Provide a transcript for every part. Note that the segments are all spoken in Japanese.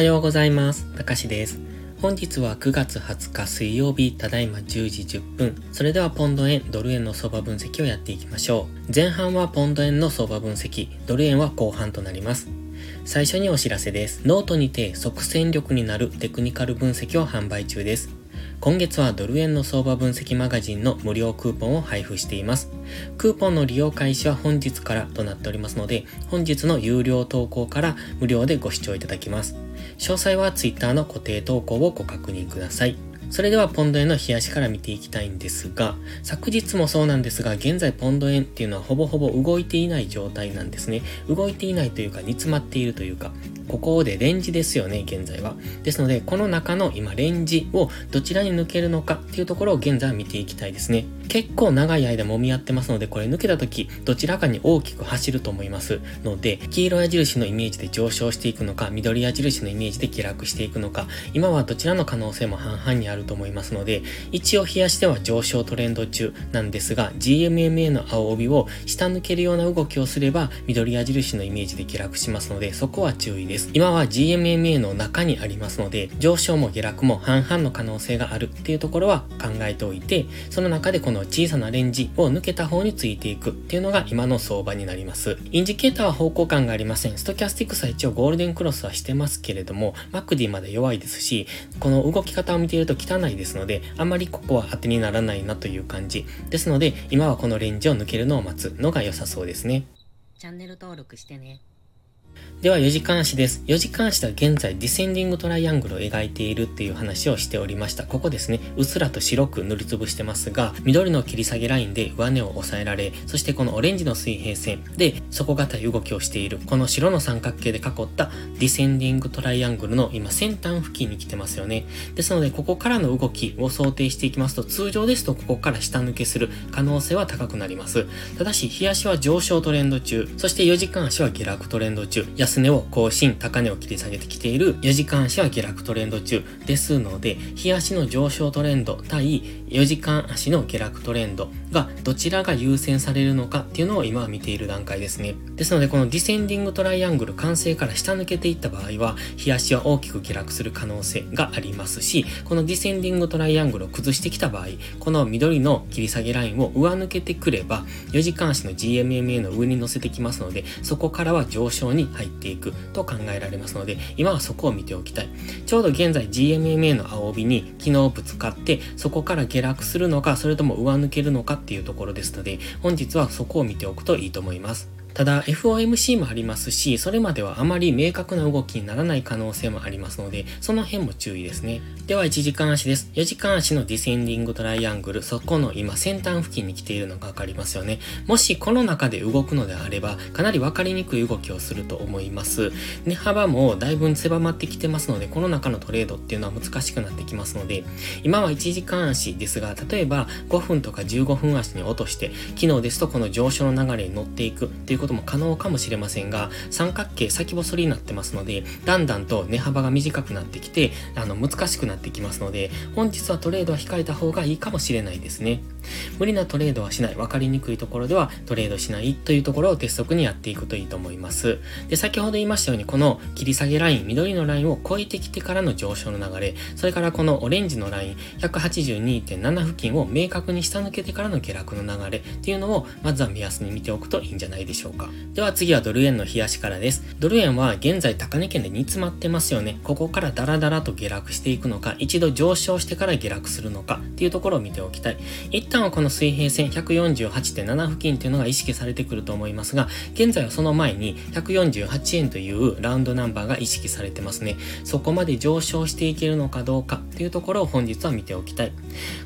はようございます。たかしです。本日は9月20日水曜日、ただいま10時10分。それではポンド円、ドル円の相場分析をやっていきましょう。前半はポンド円の相場分析、ドル円は後半となります。最初にお知らせです。ノートにて即戦力になるテクニカル分析を販売中です。今月はドル円の相場分析マガジンの無料クーポンを配布しています。クーポンの利用開始は本日からとなっておりますので、本日の有料投稿から無料でご視聴いただきます。詳細は Twitter の固定投稿をご確認ください。それではポンド円の冷やしから見ていきたいんですが、昨日もそうなんですが、現在ポンド円っていうのはほぼほぼ動いていない状態なんですね。動いていないというか、煮詰まっているというか、ここでレンジですよね、現在は。ですので、この中の今レンジをどちらに抜けるのかっていうところを現在は見ていきたいですね。結構長い間揉み合ってますので、これ抜けた時、どちらかに大きく走ると思いますので、黄色矢印のイメージで上昇していくのか、緑矢印のイメージで下落していくのか、今はどちらの可能性も半々にあると思いますので、一応冷やしては上昇トレンド中なんですが、GMMA の青帯を下抜けるような動きをすれば、緑矢印のイメージで下落しますので、そこは注意です。今は GMMA の中にありますので、上昇も下落も半々の可能性があるっていうところは考えておいて、その中でこのの小さなレンジを抜けた方についていくっていうのが今の相場になります。インジケーターは方向感がありません。ストキャスティックスは一応ゴールデンクロスはしてますけれども、マクディまで弱いですし、この動き方を見ていると汚いですので、あんまりここは当てにならないなという感じ。ですので、今はこのレンジを抜けるのを待つのが良さそうですね。チャンネル登録してね。では4時間足です。4時間足では現在ディセンディングトライアングルを描いているっていう話をしておりました。ここですね、うっすらと白く塗りつぶしてますが、緑の切り下げラインで上値を抑えられ、そしてこのオレンジの水平線で底堅い動きをしている、この白の三角形で囲ったディセンディングトライアングルの今先端付近に来てますよね。ですので、ここからの動きを想定していきますと、通常ですとここから下抜けする可能性は高くなります。ただし、日足は上昇トレンド中、そして4時間足は下落トレンド中、安値を更新、高値を切り下げてきている4時間足は下落トレンド中ですので、日足の上昇トレンド対4時間足の下落トレンドがどちらが優先されるのかっていうのを今は見ている段階ですね。ですので、このディセンディングトライアングル完成から下抜けていった場合は、日足は大きく下落する可能性がありますし、このディセンディングトライアングルを崩してきた場合、この緑の切り下げラインを上抜けてくれば、4時間足の GMMA の上に乗せてきますので、そこからは上昇に入っていくと考えられますので、今はそこを見ておきたい。ちょうど現在 GMMA の青帯に昨日ぶつかって、そこから下落するのか、それとも上抜けるのかっていうところですので、本日はそこを見ておくといいと思います。ただ FOMC もありますし、それまではあまり明確な動きにならない可能性もありますので、その辺も注意ですね。では1時間足です。4時間足のディセンディングトライアングル、そこの今先端付近に来ているのがわかりますよね。もしこの中で動くのであれば、かなりわかりにくい動きをすると思います。値幅もだいぶ狭まってきてますので、この中のトレードっていうのは難しくなってきますので、今は1時間足ですが、例えば5分とか15分足に落として、昨日ですとこの上昇の流れに乗っていくっていうことも可能かもしれませんが、三角形先細りになってますので、だんだんと値幅が短くなってきて、あの、難しくなってきますので、本日はトレードは控えた方がいいかもしれないですね。無理なトレードはしない、わかりにくいところではトレードしないというところを鉄則にやっていくといいと思います。で、先ほど言いましたように、この切り下げライン、緑のラインを超えてきてからの上昇の流れ、それからこのオレンジのライン、182.7付近を明確に下抜けてからの下落の流れっていうのを、まずは目安に見ておくといいんじゃないでしょうかうか。では次はドル円の冷やしからです。ドル円は現在高値圏で煮詰まってますよね。ここからダラダラと下落していくのか、一度上昇してから下落するのかっていうところを見ておきたい。一旦はこの水平線148.7付近っていうのが意識されてくると思いますが、現在はその前に148円というラウンドナンバーが意識されてますね。そこまで上昇していけるのかどうかっていうところを本日は見ておきたい。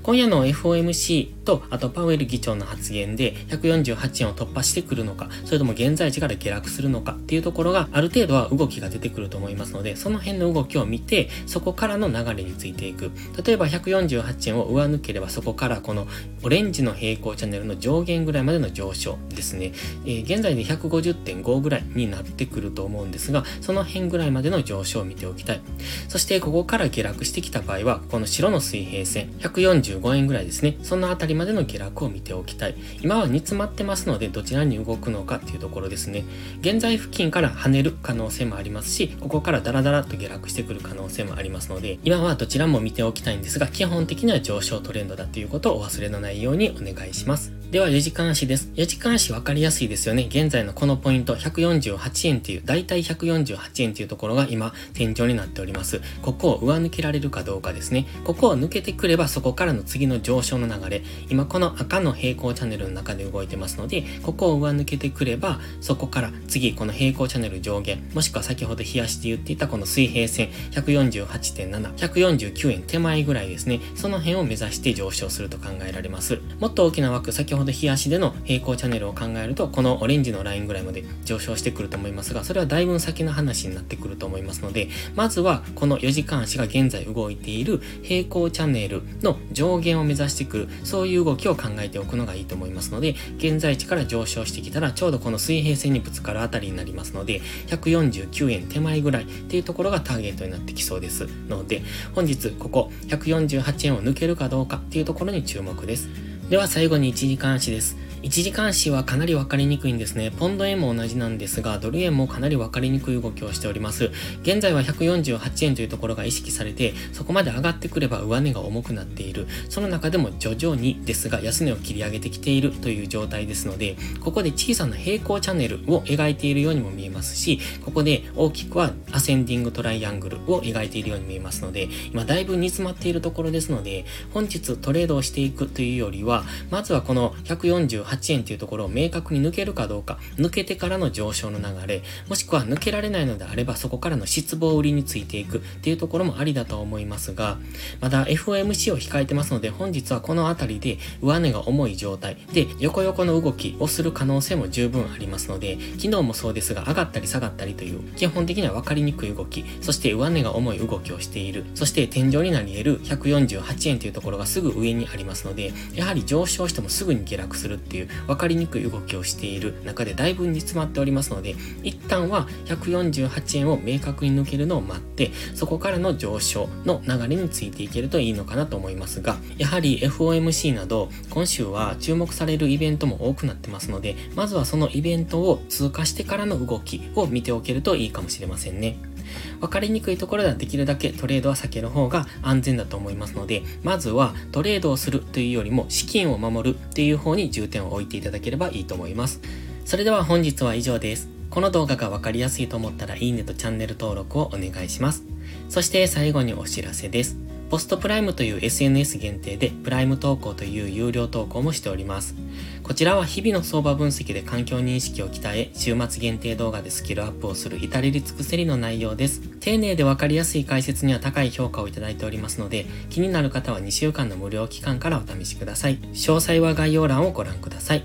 今夜の FOMC と、あとパウエル議長の発言で148円を突破してくるのか、それとも現在地から下落するのかっていうところがある程度は動きが出てくると思いますので、その辺の動きを見て、そこからの流れについていく。例えば148円を上抜ければそこからこのオレンジの平行チャンネルの上限ぐらいまでの上昇ですね。えー、現在で150.5ぐらいになってくると思うんですが、その辺ぐらいまでの上昇を見ておきたい。そしてここから下落してきた場合は、この白の水平線、145円ぐらいですね。そのあたりまでの下落を見ておきたい。今は煮詰まってますので、どちらに動くのかっていうところですね。現在付近から跳ねる可能性もありますし、ここからダラダラと下落してくる可能性もありますので、今はどちらも見ておきたいんですが、基本的には上昇トレンドだということをお忘れのないようにお願いします。では4時間足です。4時間足分かりやすいですよね。現在のこのポイント148円っていう、だいたい148円っていうところが今天井になっております。ここを上抜けられるかどうかですね。ここを抜けてくればそこからの次の上昇の流れ、今この赤の平行チャンネルの中で動いてますので、ここを上抜けてくれば、そこから次この平行チャンネル上限、もしくは先ほど冷やして言っていたこの水平線148.7、149円手前ぐらいですね。その辺を目指して上昇すると考えられます。もっと大きな枠、先ほど日足での平行チャンネルを考えると、このオレンジのラインぐらいまで上昇してくると思いますが、それはだいぶ先の話になってくると思いますので、まずはこの4時間足が現在動いている平行チャンネルの上限を目指してくる、そういう動きを考えておくのがいいと思いますので、現在地から上昇してきたら、ちょうどこの水平線にぶつかるあたりになりますので、149円手前ぐらいっていうところがターゲットになってきそうですので、本日ここ148円を抜けるかどうかっていうところに注目です。では最後に1時監視です。1時間足はかなり分かりにくいんですね。ポンド円も同じなんですが、ドル円もかなり分かりにくい動きをしております。現在は148円というところが意識されて、そこまで上がってくれば上値が重くなっている。その中でも徐々にですが安値を切り上げてきているという状態ですので、ここで小さな平行チャンネルを描いているようにも見えますし、ここで大きくはアセンディングトライアングルを描いているように見えますので、今だいぶ煮詰まっているところですので、本日トレードをしていくというよりは、まずはこの148 8円というところを明確に抜けるかどうか、抜けてからの上昇の流れ、もしくは抜けられないのであればそこからの失望売りについていくっていうところもありだと思いますが、まだ FOMC を控えてますので本日はこの辺りで上値が重い状態で横横の動きをする可能性も十分ありますので、昨日もそうですが上がったり下がったりという基本的には分かりにくい動き、そして上値が重い動きをしている、そして天井になり得る148円というところがすぐ上にありますので、やはり上昇してもすぐに下落するっていう分かりにくい動きをしている中でだいぶ煮詰まっておりますので、一旦は148円を明確に抜けるのを待って、そこからの上昇の流れについていけるといいのかなと思いますが、やはり FOMC など今週は注目されるイベントも多くなってますので、まずはそのイベントを通過してからの動きを見ておけるといいかもしれませんね。分かりにくいところではできるだけトレードは避ける方が安全だと思いますので、まずはトレードをするというよりも資金を守るという方に重点を置いていただければいいと思います。それでは本日は以上です。この動画が分かりやすいと思ったらいいねとチャンネル登録をお願いします。そして最後にお知らせです。ポストプライムという SNS 限定でプライム投稿という有料投稿もしております。こちらは日々の相場分析で環境認識を鍛え、週末限定動画でスキルアップをする至れり尽くせりの内容です。丁寧でわかりやすい解説には高い評価をいただいておりますので、気になる方は2週間の無料期間からお試しください。詳細は概要欄をご覧ください。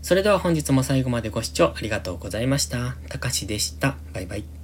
それでは本日も最後までご視聴ありがとうございました。たかしでした。バイバイ。